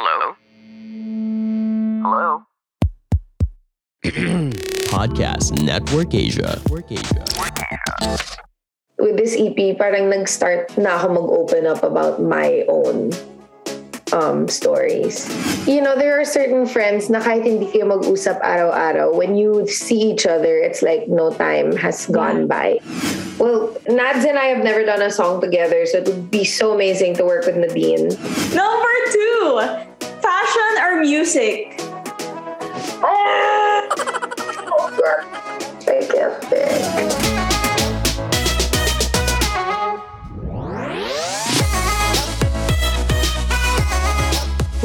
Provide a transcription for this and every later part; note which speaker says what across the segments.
Speaker 1: Hello? Hello?
Speaker 2: Podcast Network Asia. Network Asia.
Speaker 3: with this EP, parang nag-start na ako mag-open up about my own um, stories. You know, there are certain friends na kahit hindi kayo mag-usap araw-araw, when you see each other, it's like no time has gone by. Well, Nads and I have never done a song together, so it would be so amazing to work with Nadine.
Speaker 4: Number two, fashion or music?
Speaker 3: Can't think.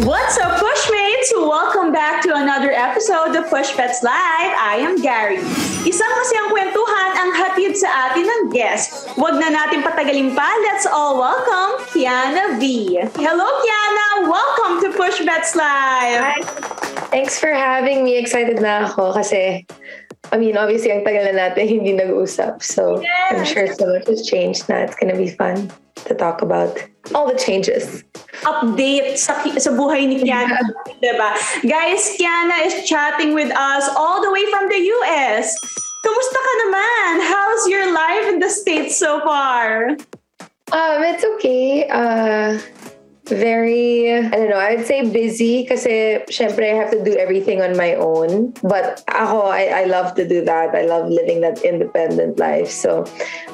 Speaker 4: What's up, Pushmates? Welcome back to another episode of Push Pets Live. I am Gary. Isang masayang kwentuhan ang hatid sa atin ng guest. Huwag na natin patagalin pa. Let's all welcome Kiana V. Hello, Kiana! Push Bets Live.
Speaker 3: Hi. Thanks for having me. Excited na ako kasi I mean, obviously, ang tagal na natin hindi nag-usap. So, I'm sure so much has changed na. It's gonna be fun to talk about all the changes.
Speaker 4: update sa, sa buhay ni Kiana. diba? Guys, Kiana is chatting with us all the way from the US. Kamusta ka naman? How's your life in the States so far?
Speaker 3: Um, it's okay. Uh, very, I don't know, I would say busy kasi syempre I have to do everything on my own. But ako, I, I love to do that. I love living that independent life. So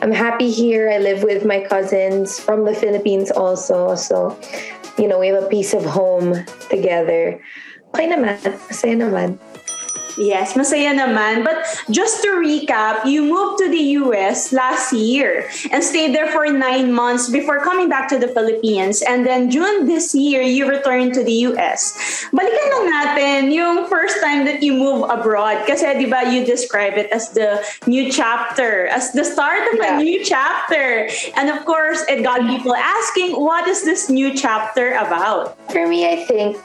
Speaker 3: I'm happy here. I live with my cousins from the Philippines also. So, you know, we have a piece of home together. Okay naman. Masaya naman.
Speaker 4: Yes, masaya naman. But just to recap, you moved to the US last year and stayed there for nine months before coming back to the Philippines. And then June this year, you returned to the US. Balikan lang natin yung first time that you moved abroad. Kasi di ba you describe it as the new chapter, as the start of
Speaker 3: Yeah.
Speaker 4: a new chapter. And of course, eh, it got people asking, what is this new chapter about?
Speaker 3: For me, I think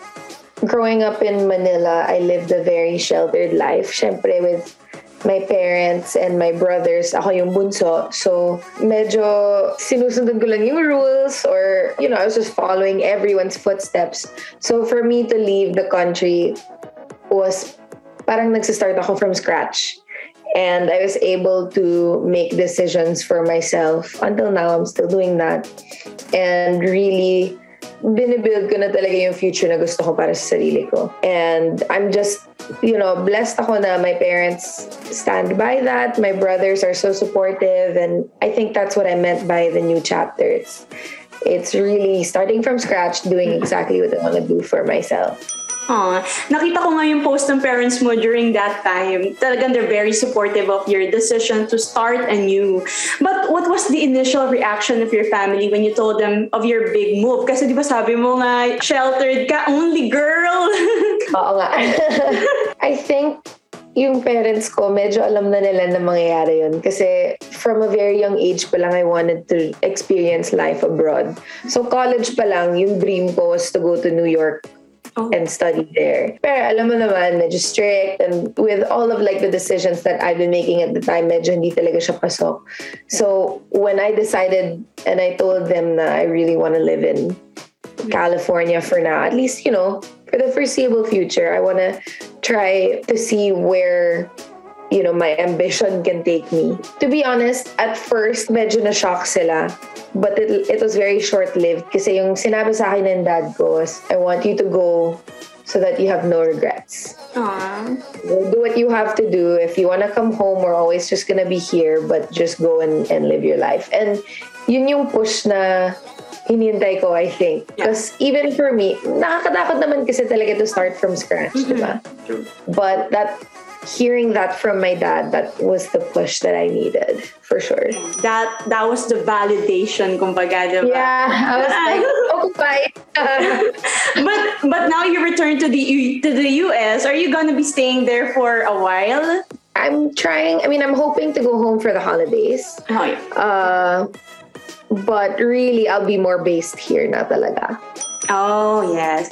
Speaker 3: growing up in Manila, I lived a very sheltered life. Siyempre with my parents and my brothers, ako yung bunso. So, medyo sinusundan ko lang yung rules or, you know, I was just following everyone's footsteps. So, for me to leave the country was parang nagsistart ako from scratch. And I was able to make decisions for myself. Until now, I'm still doing that. And really binibuild ko na talaga yung future na gusto ko para sa sarili ko. And I'm just, you know, blessed ako na my parents stand by that. My brothers are so supportive. And I think that's what I meant by the new chapter. It's, it's really starting from scratch, doing exactly what I want to do for myself.
Speaker 4: Aw, nakita ko nga yung post ng parents mo during that time. Talagang they're very supportive of your decision to start anew. But what was the initial reaction of your family when you told them of your big move? Kasi di ba sabi mo nga, sheltered ka, only girl.
Speaker 3: Oo nga. I think yung parents ko, medyo alam na nila na mangyayari yun. Kasi from a very young age pa lang, I wanted to experience life abroad. So college pa lang, yung dream ko was to go to New York
Speaker 4: Oh.
Speaker 3: and study there. Pero alam mo naman, medyo strict and with all of like the decisions that I've been making at the time, medyo hindi talaga siya pasok. So when I decided and I told them that I really want to live in California for now, at least, you know, for the foreseeable future, I want to try to see where you know, my ambition can take me. To be honest, at first, medyo na-shock sila. But it, it was very short-lived kasi yung sinabi sa akin ng dad ko was, I want you to go so that you have no regrets.
Speaker 4: Aw.
Speaker 3: Go do what you have to do. If you want to come home, we're always just gonna be here, but just go and, and live your life. And yun yung push na hinintay ko, I think. Because even for me, nakakatakot naman kasi talaga to start from scratch, di ba? But that hearing that from my dad, that was the push that I needed for sure.
Speaker 4: That that was the validation, kumbaga, di ba?
Speaker 3: Yeah, I was like, okay,
Speaker 4: but but now you return to the U- to the US. Are you gonna be staying there for a while?
Speaker 3: I'm trying. I mean, I'm hoping to go home for the holidays.
Speaker 4: Oh, yeah.
Speaker 3: Uh, but really, I'll be more based here na talaga.
Speaker 4: Oh, yes.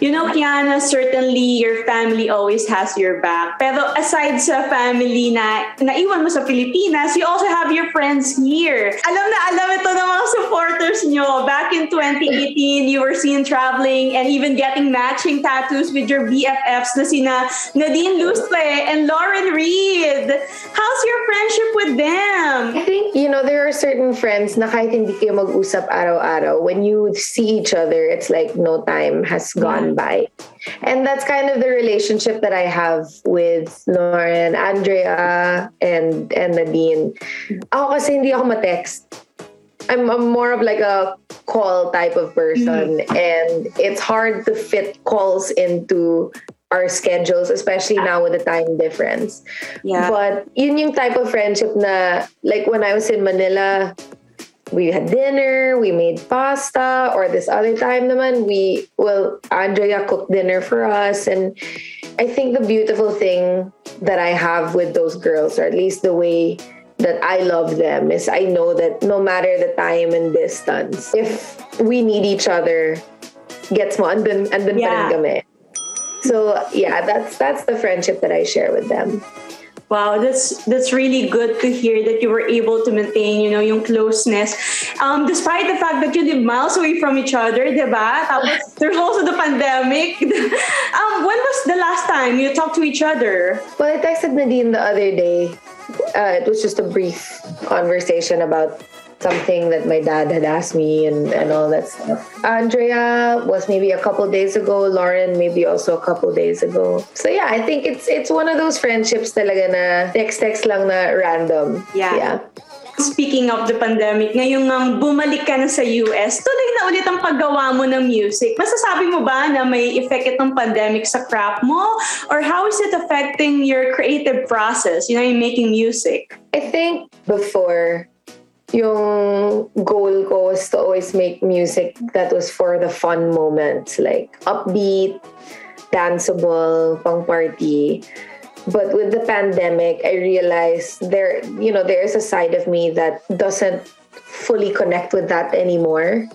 Speaker 4: You know, Kiana, certainly your family always has your back. Pero aside sa family na naiwan mo sa Pilipinas, you also have your friends here. Alam na alam ito ng mga supporters nyo. Back in 2018, you were seen traveling and even getting matching tattoos with your BFFs na sina Nadine Lustre and Lauren Reid. How's your friendship with them?
Speaker 3: I think, you know, there are certain friends na kahit hindi kayo mag-usap araw-araw, when you see each other, it's like no time has gone by. And that's kind of the relationship that I have with Lauren, Andrea, and and Nadine. Ako kasi hindi ako ma-text. I'm, I'm more of like a call type of person mm-hmm. and it's hard to fit calls into our schedules, especially now with the time difference.
Speaker 4: Yeah.
Speaker 3: But yun yung type of friendship na like when I was in Manila, we had dinner, we made pasta, or this other time naman, we, well, Andrea cooked dinner for us. And I think the beautiful thing that I have with those girls, or at least the way that I love them, is I know that no matter the time and distance, if we need each other, gets mo, andun, andun pa rin kami. So yeah, that's that's the friendship that I share with them.
Speaker 4: Wow, that's that's really good to hear that you were able to maintain, you know, yung closeness. Um, despite the fact that you live miles away from each other, diba? Tapos there's also the pandemic. um, when was the last time you talked to each other?
Speaker 3: Well, I texted Nadine the other day. Uh, it was just a brief conversation about something that my dad had asked me and, and all that stuff. Andrea was maybe a couple days ago. Lauren maybe also a couple days ago. So yeah, I think it's it's one of those friendships talaga na text-text lang na random.
Speaker 4: Yeah.
Speaker 3: Yeah.
Speaker 4: Speaking of the pandemic, ngayong ngang bumalik ka na sa US, tuloy na ulit ang paggawa mo ng music. Masasabi mo ba na may effect itong pandemic sa craft mo? Or how is it affecting your creative process, you know, in making music?
Speaker 3: I think before yung goal ko was to always make music that was for the fun moments, like upbeat, danceable, pang party. But with the pandemic, I realized there, you know, there is a side of me that doesn't fully connect with that anymore.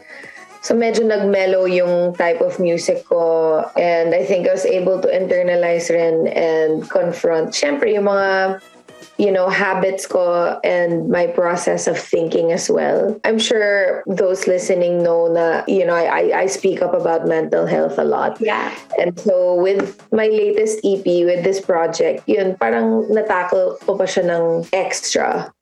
Speaker 3: So medyo nagmellow yung type of music ko and I think I was able to internalize rin and confront syempre yung mga you know habits ko and my process of thinking as well. I'm sure those listening know na you know I I, I speak up about mental health a lot.
Speaker 4: Yeah.
Speaker 3: And so with my latest EP, with this project, yun, parang natakle ko pa siya ng extra.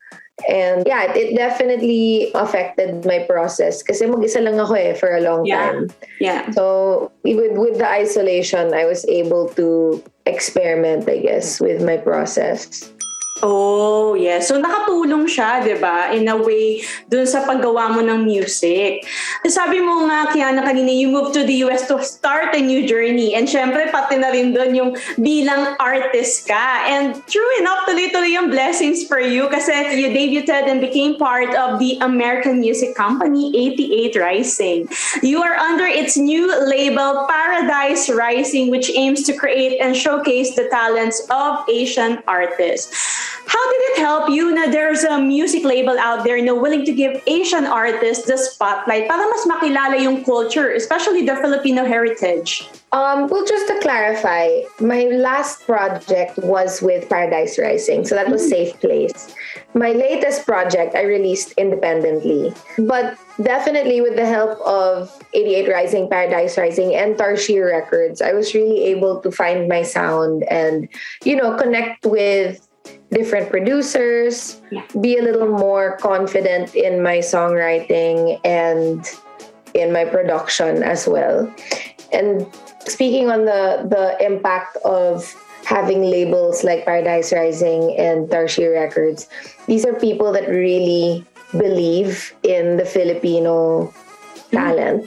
Speaker 3: And yeah, it, it definitely affected my process kasi mag-isa lang ako eh for a long
Speaker 4: Yeah.
Speaker 3: time.
Speaker 4: Yeah.
Speaker 3: So with with the isolation, I was able to experiment, I guess, with my process.
Speaker 4: Oh, yes. So nakatulong siya, 'di ba? In a way dun sa paggawa mo ng music. Sabi mo nga Kiana kanina, you moved to the US to start a new journey. And syempre pati na rin dun yung bilang artist ka. And true enough, tuloy-tuloy yung blessings for you kasi you debuted and became part of the American music company 88 Rising. You are under its new label Paradise Rising which aims to create and showcase the talents of Asian artists. How did it help you na there's a music label out there na willing to give Asian artists the spotlight para mas makilala yung culture, especially the Filipino heritage?
Speaker 3: Um, well, just to clarify, my last project was with Paradise Rising, so that was Safe Place. My latest project I released independently, but definitely with the help of 88 Rising, Paradise Rising, and Tarsier Records, I was really able to find my sound and, you know, connect with different producers,
Speaker 4: Yeah.
Speaker 3: be a little more confident in my songwriting and in my production as well. And speaking on the the impact of having labels like Paradise Rising and Tarsier Records, these are people that really believe in the Filipino mm-hmm. talent.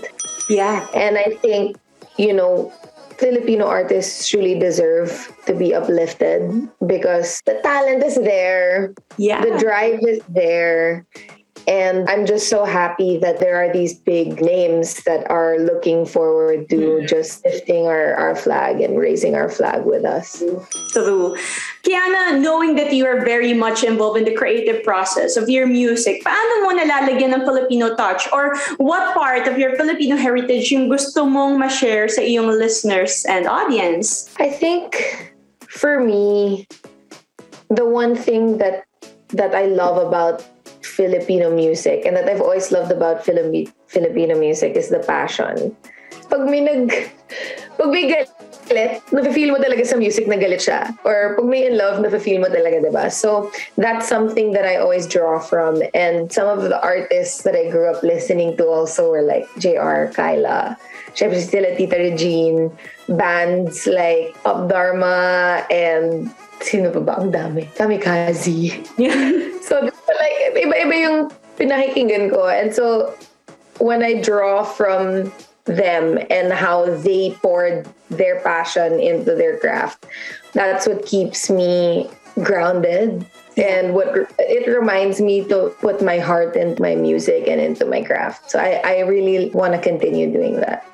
Speaker 4: Yeah.
Speaker 3: And I think, you know, Filipino artists truly deserve to be uplifted because the talent is there,
Speaker 4: Yeah.
Speaker 3: the drive is there, And I'm just so happy that there are these big names that are looking forward to mm. just lifting our, our flag and raising our flag with us.
Speaker 4: True. Kiana, knowing that you are very much involved in the creative process of your music, paano mo nalalagyan ng Filipino touch? Or what part of your Filipino heritage yung gusto mong ma-share sa iyong listeners and audience?
Speaker 3: I think for me, the one thing that that I love about Filipino music and that I've always loved about Filipino music is the passion. Pag may nag pag may galit, nafe-feel mo talaga sa music na galit siya. Or pag may in love, nafe-feel mo talaga, diba? So that's something that I always draw from. And some of the artists that I grew up listening to also were like JR, Kyla, syempre sila Tita Regine, bands like Up Dharma and sino pa ba? Ang dami. Kamikazee. Yeah. so, like, iba-iba yung pinakikinggan ko. And so, when I draw from them and how they poured their passion into their craft, that's what keeps me grounded and what it reminds me to put my heart into my music and into my craft. So i, I really want to continue doing that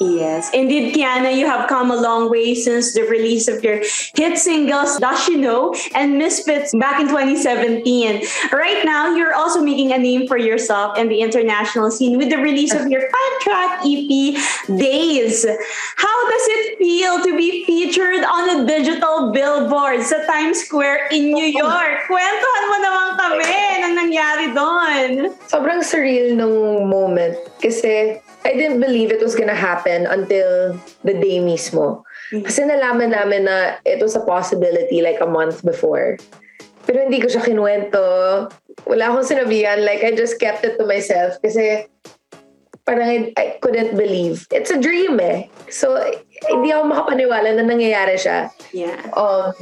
Speaker 4: Yes, indeed, Kiana, you have come a long way since the release of your hit singles Does She Know and Misfits back in 2017. Right now, you're also making a name for yourself in the international scene with the release of your five-track EP, Dazed. How does it feel to be featured on a digital billboard sa Times Square in New York? Kwentuhan mo naman kami ng nangyari doon.
Speaker 3: Sobrang surreal nung moment kasi I didn't believe it was gonna happen until the day mismo. Mm. Kasi nalaman namin na it was a possibility like a month before. Pero hindi ko siya kinuwento. Wala akong sinabihan. Like, I just kept it to myself kasi parang I, I couldn't believe. It's a dream eh. So, hindi ako makapaniwala na nangyayari siya.
Speaker 4: Yeah.
Speaker 3: Um,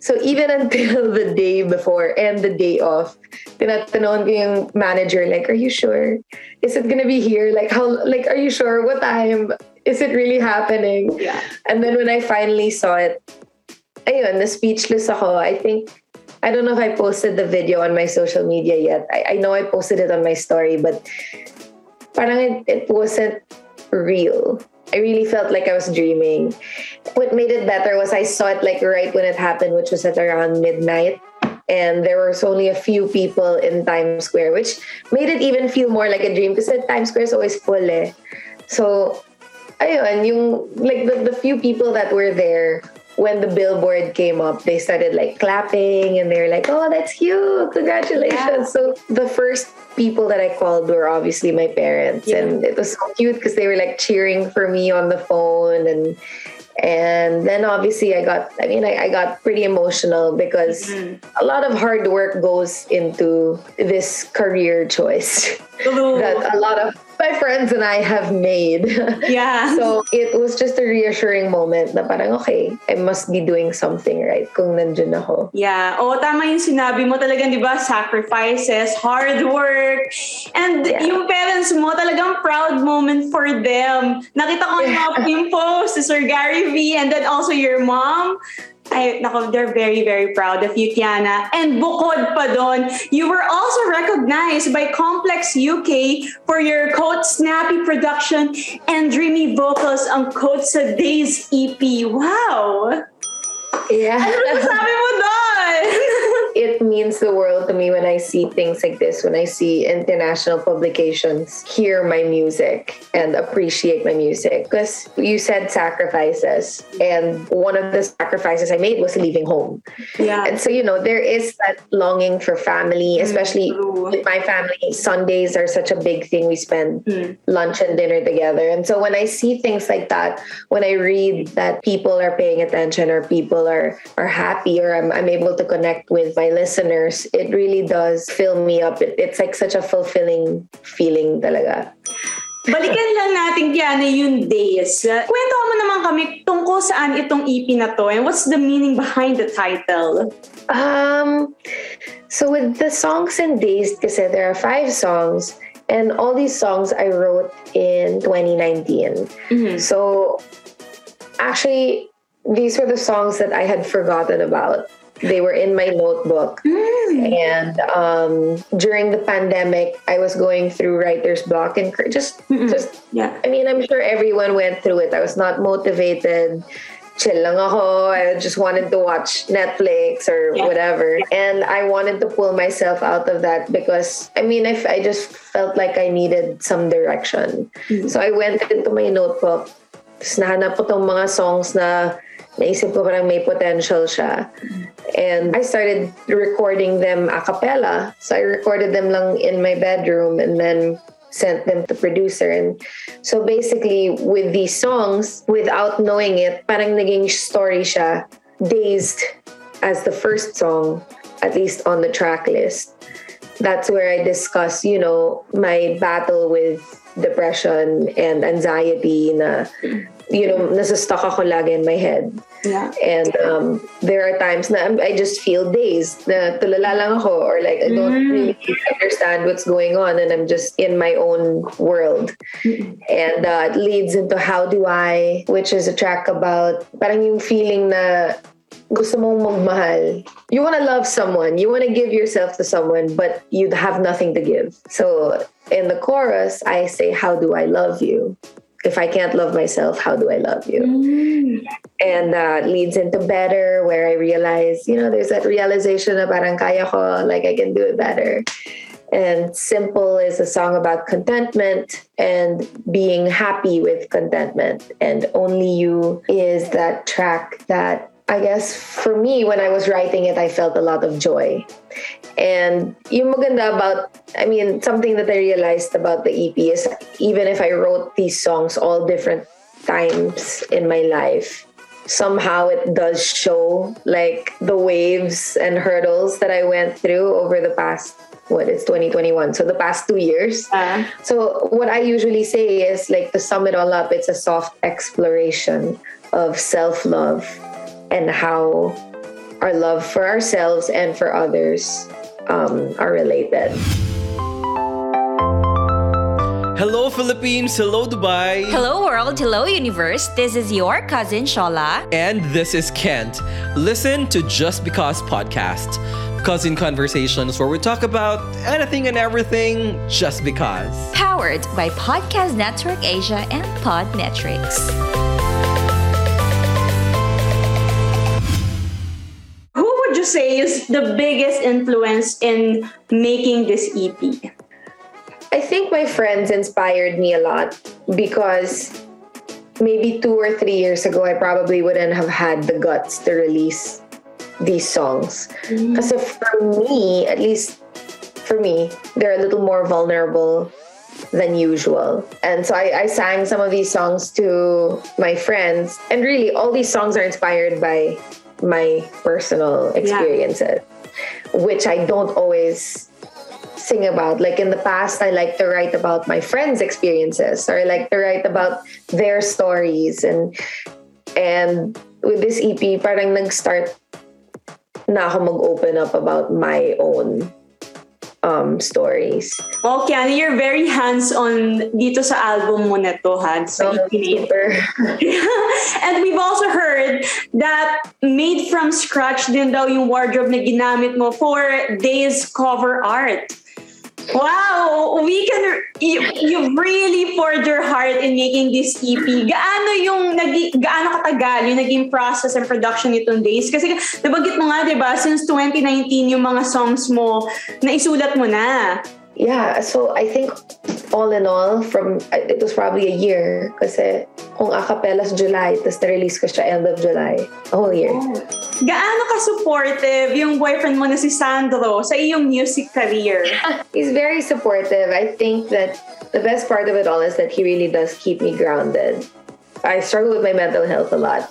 Speaker 3: So even until the day before and the day of, tinatanong ko yung manager, like, are you sure? Is it gonna be here? Like, how, like, are you sure? What time? Is it really happening?
Speaker 4: Yeah.
Speaker 3: And then when I finally saw it, ayun, the speechless ako. I think, I don't know if I posted the video on my social media yet. I, I know I posted it on my story, but parang it, it wasn't real. I really felt like I was dreaming. What made it better was I saw it like right when it happened, which was at around midnight. And there was only a few people in Times Square, which made it even feel more like a dream because Times Square is always full. Eh. So, ayun, yung, like the, the few people that were there when the billboard came up, they started like clapping and they were like, oh, that's you. Congratulations. Yeah. So the first people that I called were obviously my parents. Yeah. And it was so cute because they were like cheering for me on the phone and and then obviously i got i mean i, I got pretty emotional because mm-hmm. a lot of hard work goes into this career choice that a lot of my friends and I have made.
Speaker 4: Yeah.
Speaker 3: so it was just a reassuring moment na parang, okay, I must be doing something right kung nandun ako.
Speaker 4: Yeah. Oo, tama yung sinabi mo talaga, di ba? Sacrifices, hard work. And yeah. yung parents mo, talagang proud moment for them. Nakita ko yung mga posts, Sir Gary V, and then also your mom. I, nako, they're very, very proud of you, Tiana. And bukod pa doon, you were also recognized by Complex UK for your Code Snappy production and dreamy vocals on Code sa Days EP. Wow!
Speaker 3: Yeah.
Speaker 4: Ano sabi mo doon?
Speaker 3: It means the world to me when I see things like this, when I see international publications hear my music and appreciate my music. Because you said sacrifices, and one of the sacrifices I made was leaving home.
Speaker 4: Yeah.
Speaker 3: And so, you know, there is that longing for family, mm, especially mm, with my family. Sundays are such a big thing. We spend mm. lunch and dinner together. And so when I see things like that, when I read that people are paying attention or people are, are happy or I'm, I'm able to connect with my listeners, it really does fill me up. It, it's like such a fulfilling feeling talaga.
Speaker 4: Balikan lang natin, Kiana, yung Dazed. Kwento mo naman kami tungkol saan itong EP na to and what's the meaning behind the title?
Speaker 3: Um, so with the songs and Dazed, kasi there are five songs and all these songs I wrote in 2019. Mm-hmm. So actually, these were the songs that I had forgotten about They were in my notebook. And um, during the pandemic, I was going through writer's block and just, just,
Speaker 4: Yeah.
Speaker 3: I mean, I'm sure everyone went through it. I was not motivated. Chill lang ako. I just wanted to watch Netflix or
Speaker 4: Yeah.
Speaker 3: whatever. And I wanted to pull myself out of that because, I mean, I, f- I just felt like I needed some direction. So I went into my notebook. Tapos nahanap ko tong mga songs na naisip ko parang may potential siya. And I started recording them a cappella. So I recorded them lang in my bedroom and then sent them to producer. And so basically with these songs, without knowing it, parang naging story siya. Dazed as the first song, at least on the track list. That's where I discuss, you know, my battle with depression and anxiety na, you know, nasa stuck ako lagi in my head.
Speaker 4: Yeah.
Speaker 3: And um, there are times na I'm- just feel dazed, na tulala lang ako, or like I don't really understand what's going on, and I'm just in my own world. And uh, it leads into How Do I, which is a track about parang yung feeling na gusto mong magmahal. You want to love someone, you want to give yourself to someone, but you have nothing to give. So in the chorus, I say, How do I love you? If I can't love myself, how do I love you? and uh, leads into better where i realize you know there's that realization of parang kaya ko like i can do it better. And simple is a song about contentment and being happy with contentment. And only you is that track that i guess for me when i was writing it i felt a lot of joy and yung maganda about i mean something that i realized about the ep is even if i wrote these songs all different times in my life somehow it does show like the waves and hurdles that I went through over the past what is 2021 so the past 2 years.
Speaker 4: Uh,
Speaker 3: so what I usually say is like to sum it all up it's a soft exploration of self-love and how our love for ourselves and for others um, are related
Speaker 2: Hello, Philippines. Hello, Dubai.
Speaker 1: Hello world, hello universe. This is your cousin Shola.
Speaker 2: And this is Kent. Listen to Just Because podcast. Cousin conversations where we talk about anything and everything just because.
Speaker 1: Powered by Podcast Network Asia and Podmetrics.
Speaker 4: You say is the biggest influence in making this EP?
Speaker 3: I think my friends inspired me a lot because maybe two or three years ago, I probably wouldn't have had the guts to release these songs. Mm. Because for me, at least for me, they're a little more vulnerable than usual. And so I, I sang some of these songs to my friends. And really, all these songs are inspired by my personal experiences, which I don't always sing about. Like in the past, I like to write about my friends' experiences, or I like to write about their stories. And and with this EP, parang nag-start na ako mag-open up about my own um, stories.
Speaker 4: Well, Kiana, you're very hands-on dito sa album mo na to, ha? Sa ito.
Speaker 3: super.
Speaker 4: and we've also heard that made from scratch din daw yung wardrobe na ginamit mo for Days cover art. Wow! We can, you, you really poured your heart in making this EP. Gaano yung, nagi, gaano katagal yung naging process and production nitong Days? Kasi nabanggit mo nga, di ba, since 2019 yung mga songs mo, na isulat mo na.
Speaker 3: Yeah, so I think all in all, from it was probably a year kasi kung acapellas July, tapos na-release ko siya end of July. A whole year. Oh.
Speaker 4: Gaano ka-supportive yung boyfriend mo na si Sandro sa iyong music career?
Speaker 3: He's very supportive. I think that the best part of it all is that he really does keep me grounded. I struggle with my mental health a lot,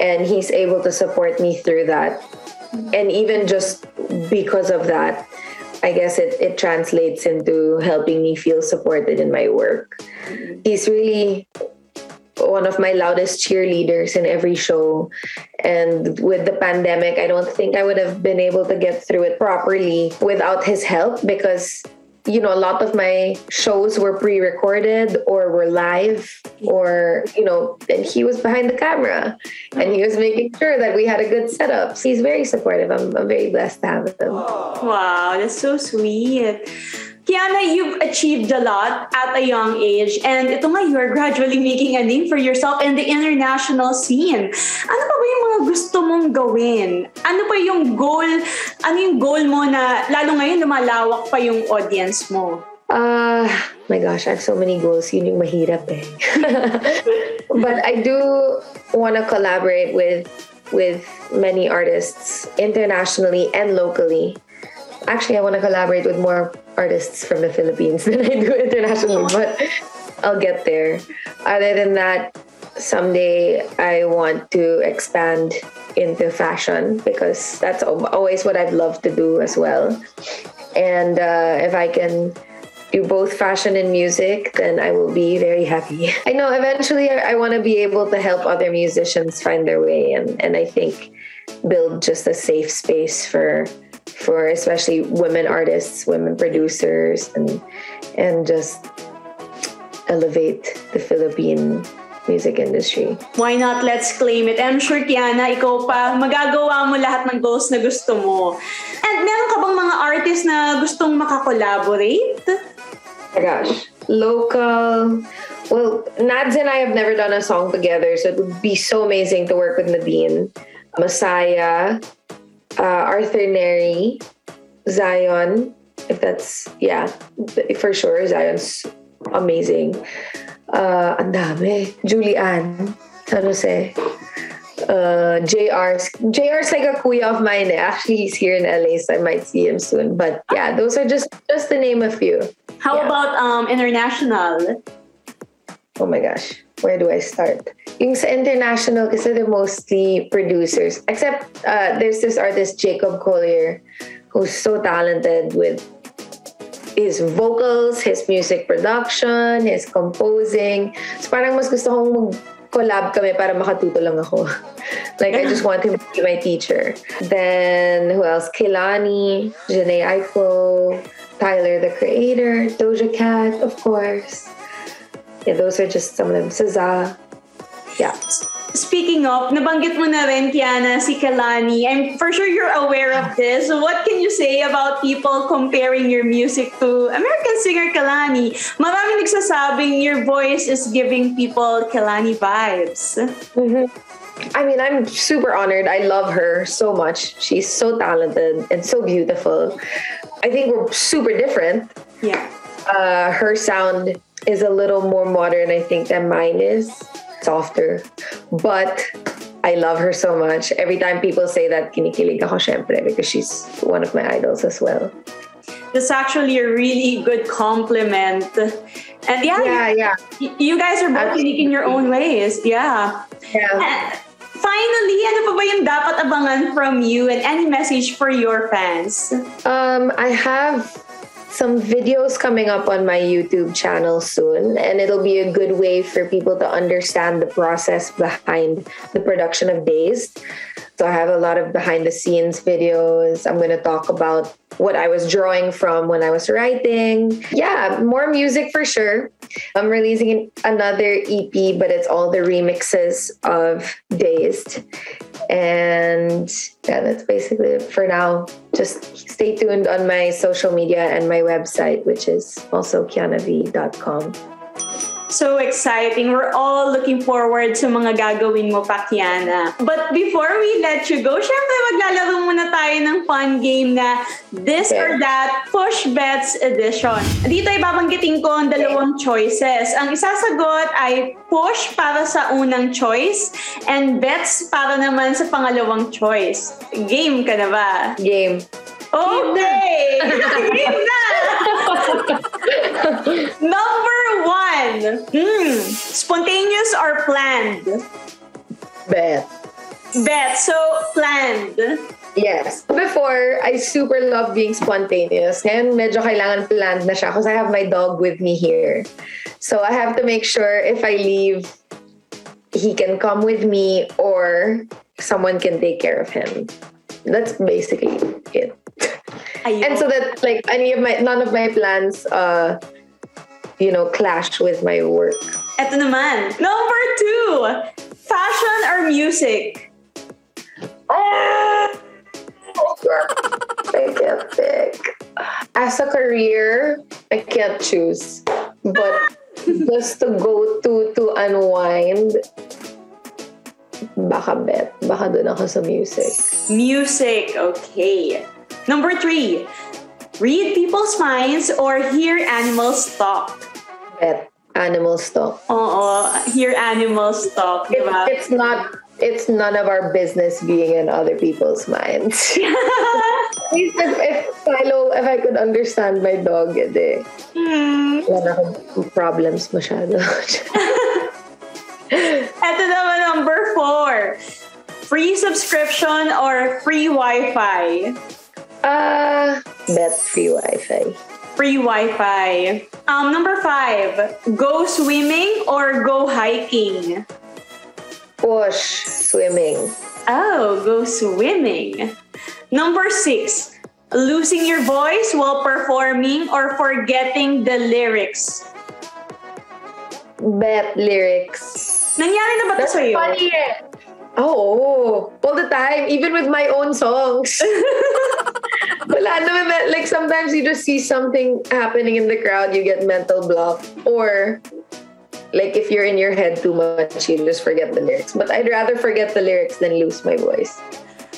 Speaker 3: and he's able to support me through that. And even just because of that, I guess it, it translates into helping me feel supported in my work. He's really one of my loudest cheerleaders in every show. And with the pandemic, I don't think I would have been able to get through it properly without his help because you know, a lot of my shows were pre-recorded or were live or, you know, and he was behind the camera and he was making sure that we had a good setup. He's very supportive. I'm, I'm very blessed to have him.
Speaker 4: Wow, that's so sweet. Kiana, you've achieved a lot at a young age and ito nga, you are gradually making a name for yourself in the international scene. Ano pa ba yung mga gusto mong gawin? Ano pa yung goal, ano yung goal mo na lalo ngayon lumalawak pa yung audience mo?
Speaker 3: Uh, my gosh, I have so many goals. Yun yung mahirap eh. but I do want to collaborate with with many artists internationally and locally. Actually, I want to collaborate with more artists from the Philippines than I do internationally, but I'll get there. Other than that, someday I want to expand into fashion because that's always what I've loved to do as well. And uh, if I can do both fashion and music, then I will be very happy. I know eventually I, I want to be able to help other musicians find their way and, and I think build just a safe space for for especially women artists, women producers, and and just elevate the Philippine music industry.
Speaker 4: Why not? Let's claim it. I'm sure, Kiana, ikaw pa, magagawa mo lahat ng goals na gusto mo. And meron ka bang mga artist na gustong makakolaborate?
Speaker 3: Oh my gosh. Local. Well, Nads and I have never done a song together, so it would be so amazing to work with Nadine. Messiah, uh, Arthur Nery, Zion, if that's, yeah, for sure, Zion's amazing. Uh, ang dami. Julie Anne, San Jose. Uh, JR. JR's like a kuya of mine. Actually, he's here in LA, so I might see him soon. But yeah, those are just just to name a few.
Speaker 4: How
Speaker 3: Yeah.
Speaker 4: about um international?
Speaker 3: Oh my gosh, where do I start? Yung sa international, kasi they're mostly producers. Except uh, there's this artist, Jacob Collier, who's so talented with his vocals, his music production, his composing. So parang mas gusto kong mag-collab kami para makatuto lang ako. like, I just want him to be my teacher. Then, who else? Kehlani, Jhené Aiko, Tyler, the creator, Doja Cat, of course. Yeah, those are just some of them. SZA. Yeah.
Speaker 4: Speaking of, nabanggit mo na rin, Kiana, si Kehlani. I'm for sure you're aware of this. So what can you say about people comparing your music to American singer Kehlani? Maraming nagsasabing your voice is giving people Kehlani vibes.
Speaker 3: I mean, I'm super honored. I love her so much. She's so talented and so beautiful. I think we're super different.
Speaker 4: Yeah.
Speaker 3: Uh, her sound is a little more modern, I think, than mine is. Softer. But I love her so much. Every time people say that, kinikilig ako syempre because she's one of my idols as well.
Speaker 4: That's actually a really good compliment. And yeah,
Speaker 3: Yeah, yeah.
Speaker 4: you, guys are both unique in your own ways. Yeah.
Speaker 3: Yeah.
Speaker 4: And finally, ano pa ba yung dapat abangan from you and any message for your fans?
Speaker 3: Um, I have some videos coming up on my YouTube channel soon, and it'll be a good way for people to understand the process behind the production of Dazed. So I have a lot of behind the scenes videos. I'm going to talk about what I was drawing from when I was writing. Yeah, more music for sure. I'm releasing another EP, but it's all the remixes of Dazed. And yeah, that's basically it for now. Just stay tuned on my social media and my website, which is also kianav.com.
Speaker 4: So exciting. We're all looking forward sa mga gagawin mo pa, Kiana. But before we let you go, syempre maglalaro muna tayo ng fun game na This or That Push Bets Edition. Dito ay babanggitin ko ang dalawang choices. Ang isasagot ay push para sa unang choice and bets para naman sa pangalawang choice. Game ka na ba?
Speaker 3: Game.
Speaker 4: Okay! Game! Number one. Hmm. Spontaneous or planned?
Speaker 3: Bet.
Speaker 4: Bet. So, planned.
Speaker 3: Yes. Before, I super love being spontaneous. Ngayon, medyo kailangan planned na siya because I have my dog with me here. So I have to make sure if I leave, he can come with me or someone can take care of him. That's basically it.
Speaker 4: Ayun.
Speaker 3: And so that like any of my none of my plans uh you know clash with my work.
Speaker 4: Eto naman. Number two. Fashion or music?
Speaker 3: I can't pick. As a career, I can't choose. But just to go to to unwind, baka bet. Baka doon ako sa music.
Speaker 4: Music. Okay. Number three. Read people's minds or hear animals talk.
Speaker 3: Bet. Animals talk.
Speaker 4: Oo, hear animals talk,
Speaker 3: It,
Speaker 4: ba?
Speaker 3: it's not it's none of our business being in other people's minds. At least if, if Philo, if I could understand my dog, edi,
Speaker 4: hmm.
Speaker 3: wala akong problems masyado.
Speaker 4: Ito naman number four. Free subscription or free Wi-Fi?
Speaker 3: Bet free Wi-Fi.
Speaker 4: Free Wi-Fi. Um, number five. Go swimming or go hiking?
Speaker 3: Push, swimming.
Speaker 4: Oh, go swimming. Number six. Losing your voice while performing or forgetting the lyrics?
Speaker 3: Bet lyrics.
Speaker 4: Nangyari na ba to
Speaker 3: That's
Speaker 4: sa'yo?
Speaker 3: funny eh. Oh, all the time, even with my own songs. Na- like sometimes you just see something happening in the crowd, you get mental block. Or, like if you're in your head too much, you just forget the lyrics. But I'd rather forget the lyrics than lose my voice.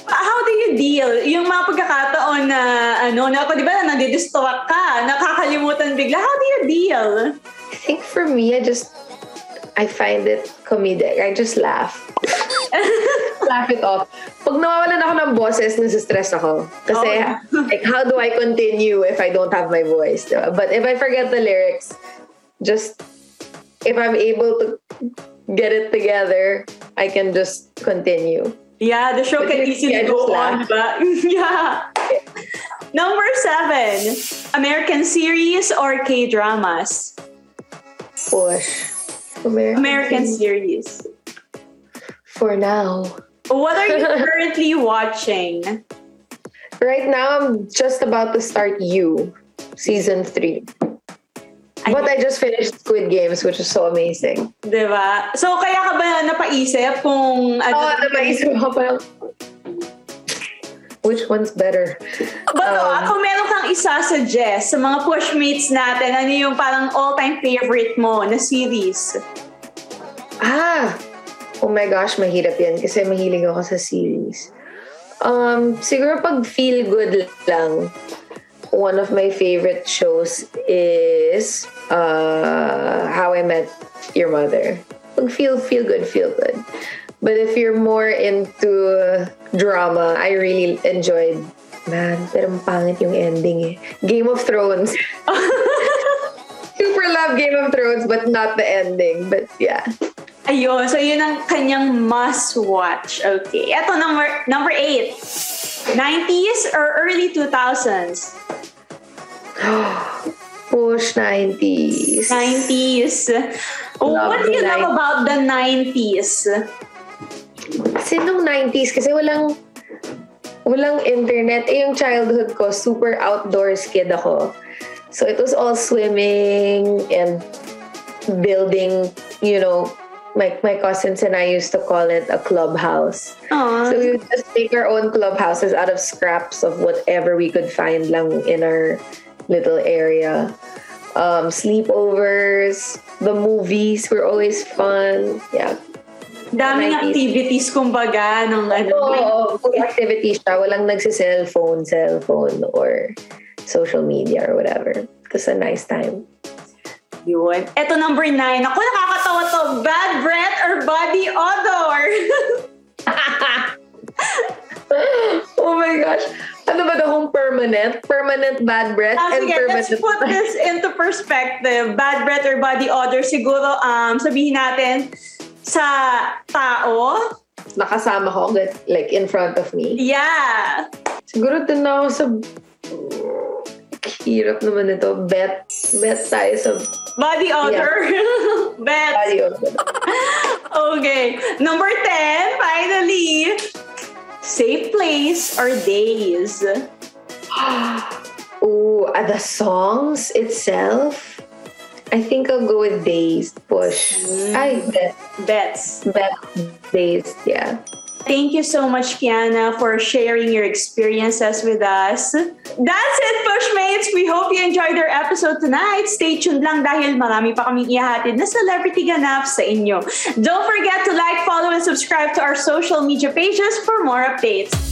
Speaker 4: How do you deal? Yung mga pagkakataon na, ano, na ako, di ba, nadidistract ka, nakakalimutan bigla. How do you deal?
Speaker 3: I think for me, I just, I find it comedic. I just laugh. laugh it off. Oh. Pag nawawalan ako ng boses, nasistress ako. Kasi,
Speaker 4: Oh.
Speaker 3: like, how do I continue if I don't have my voice? diba? But if I forget the lyrics, just, if I'm able to get it together, I can just continue.
Speaker 4: Yeah, the show
Speaker 3: But
Speaker 4: can easily go on, diba? yeah. Number seven, American series or K-dramas?
Speaker 3: Push. American,
Speaker 4: American series.
Speaker 3: For now.
Speaker 4: What are you currently watching?
Speaker 3: Right now, I'm just about to start You, season 3. But I just finished Squid Games, which is so amazing.
Speaker 4: Diba? So, kaya ka ba napaisip kung ano?
Speaker 3: Oo, oh, napaisip ako parang, which one's better?
Speaker 4: But
Speaker 3: Um,
Speaker 4: kung meron kang isa-suggest sa mga pushmates natin, ano yung parang all-time favorite mo na series?
Speaker 3: Ah! Oh my gosh, mahirap yan kasi mahilig ako sa series. Um, siguro pag feel good lang, one of my favorite shows is uh, How I Met Your Mother. Pag feel, feel good, feel good. But if you're more into drama, I really enjoyed Man, pero pangit yung ending eh. Game of Thrones. Super love Game of Thrones, but not the ending. But yeah.
Speaker 4: Ayun, so yun ang kanyang must-watch. Okay. Eto, number, number eight. 90s or early 2000s?
Speaker 3: Push 90s.
Speaker 4: 90s. Oh, what do you
Speaker 3: the
Speaker 4: love
Speaker 3: 90s.
Speaker 4: about the 90s?
Speaker 3: Kasi nung 90s, kasi walang walang internet. Eh, yung childhood ko, super outdoors kid ako. So it was all swimming and building, you know, my, my cousins and I used to call it a clubhouse.
Speaker 4: Aw.
Speaker 3: So we would just make our own clubhouses out of scraps of whatever we could find lang in our little area. Um, sleepovers, the movies were always fun. Yeah.
Speaker 4: Daming
Speaker 3: 90s.
Speaker 4: activities, kumbaga, nung ano.
Speaker 3: Oo, full activity siya. Walang nagsi-cellphone, cellphone, or social media or whatever. It was a nice time.
Speaker 4: Yun. Eto number nine. Ako, nakakatawa to. Bad breath or body odor?
Speaker 3: oh my gosh. Ano ba daw kung permanent? Permanent bad breath
Speaker 4: Ah,
Speaker 3: and
Speaker 4: sige, let's
Speaker 3: permanent...
Speaker 4: put this into perspective. Bad breath or body odor, siguro um, sabihin natin sa tao.
Speaker 3: Nakasama ko, like, in front of me.
Speaker 4: Yeah.
Speaker 3: Siguro na ako sa... Hirap naman ito. Bet. Bet tayo sa
Speaker 4: Body odor. Bet.
Speaker 3: body odor.
Speaker 4: Okay. Number 10, finally. Safe place or Dazed?
Speaker 3: Ooh, uh, the songs itself. I think I'll go with Dazed. Push. I bet.
Speaker 4: Bets.
Speaker 3: Bet Dazed. Yeah.
Speaker 4: Thank you so much, Kiana, for sharing your experiences with us. That's it, Pushmates! We hope you enjoyed our episode tonight. Stay tuned lang dahil marami pa kaming ihahatid na celebrity ganap sa inyo. Don't forget to like, follow, and subscribe to our social media pages for more updates.